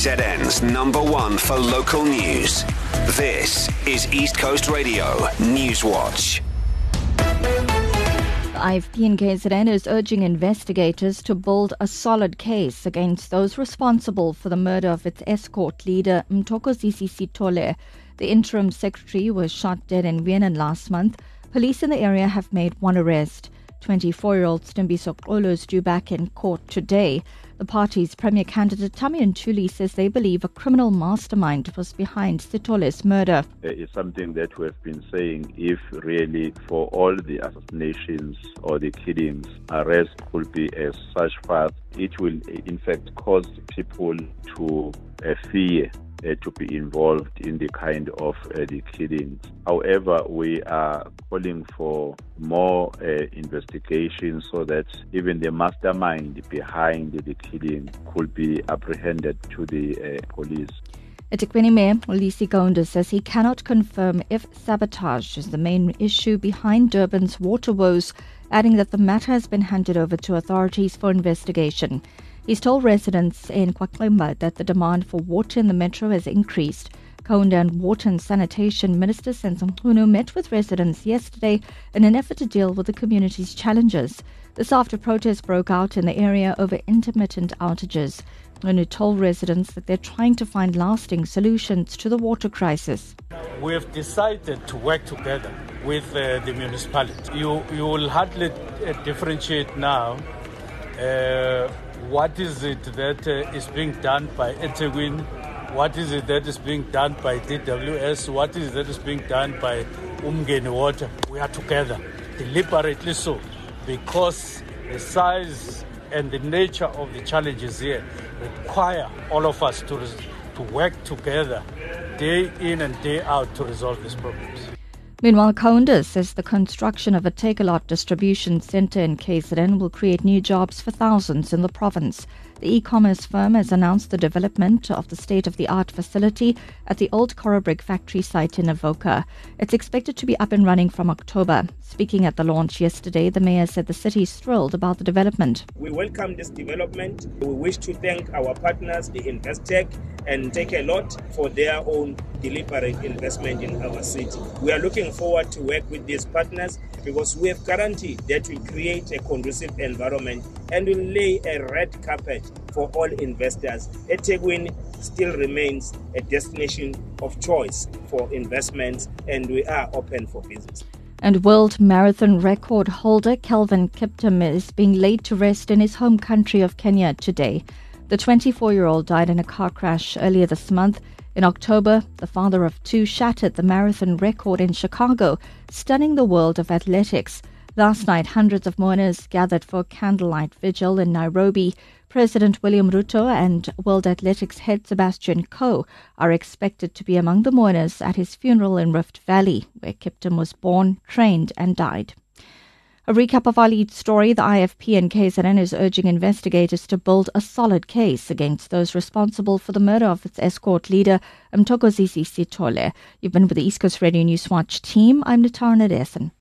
KZN's number one for local news. This is East Coast Radio News Watch. IFP in KZN is urging investigators to build a solid case against those responsible for the murder of its Estcourt leader, Mthokozisi Sithole. The interim secretary was shot dead in Vienna last month. Police in the area have made one arrest. 24 year old Stimbiso Xolo is due back in court today. The party's premier candidate Thami Ntuli says they believe a criminal mastermind was behind Sithole's murder. It's something that we have been saying if really for all the assassinations or the killings, arrest could be as such fast, it will in fact cause people to uh, fear uh, to be involved in the kind of uh, the killings. However, we are calling for more uh, investigation so that even the mastermind behind the killing could be apprehended to the uh, police. eThekwini Mayor Lisi Kaunda says he cannot confirm if sabotage is the main issue behind Durban's water woes, adding that the matter has been handed over to authorities for investigation. He's told residents in KwaXimba that the demand for water in the metro has increased. And Water and Sanitation Minister Senzo Mchunu met with residents yesterday in an effort to deal with the community's challenges. This after protests broke out in the area over intermittent outages. Mchunu told residents that they're trying to find lasting solutions to the water crisis. We have decided to work together with uh, the municipality. You, you will hardly uh, differentiate now uh, what is it that uh, is being done by eThekwini, what is it that is being done by DWS, what is it that is being done by Umgeni Water. We are together, deliberately so, because the size and the nature of the challenges here require all of us to, to work together day in and day out to resolve these problems. Meanwhile, Kaunda says the construction of a Takealot distribution centre in KZN will create new jobs for thousands in the province. The e-commerce firm has announced the development of the state-of-the-art facility at the old Corobrik factory site in Avoca. It's expected to be up and running from October. Speaking at the launch yesterday, the mayor said the city is thrilled about the development. We welcome this development. We wish to thank our partners, the Investec and Takealot for their own deliberate investment in our city. We are looking forward to work with these partners because we have guaranteed that we create a conducive environment and will lay a red carpet for all investors. eThekwini still remains a destination of choice for investments and we are open for business. And world marathon record holder Kelvin Kiptum is being laid to rest in his home country of Kenya today. The 24 year old died in a car crash earlier this month. In October, the father of two shattered the marathon record in Chicago, stunning the world of athletics. Last night, hundreds of mourners gathered for a candlelight vigil in Nairobi. President William Ruto and World Athletics head Sebastian Coe are expected to be among the mourners at his funeral in Rift Valley, where Kiptum was born, trained, and died. A recap of our lead story the IFP and KZN is urging investigators to build a solid case against those responsible for the murder of its Estcourt leader, Mthokozisi Sithole. You've been with the East Coast Radio News Watch team. I'm Natara Nadesan.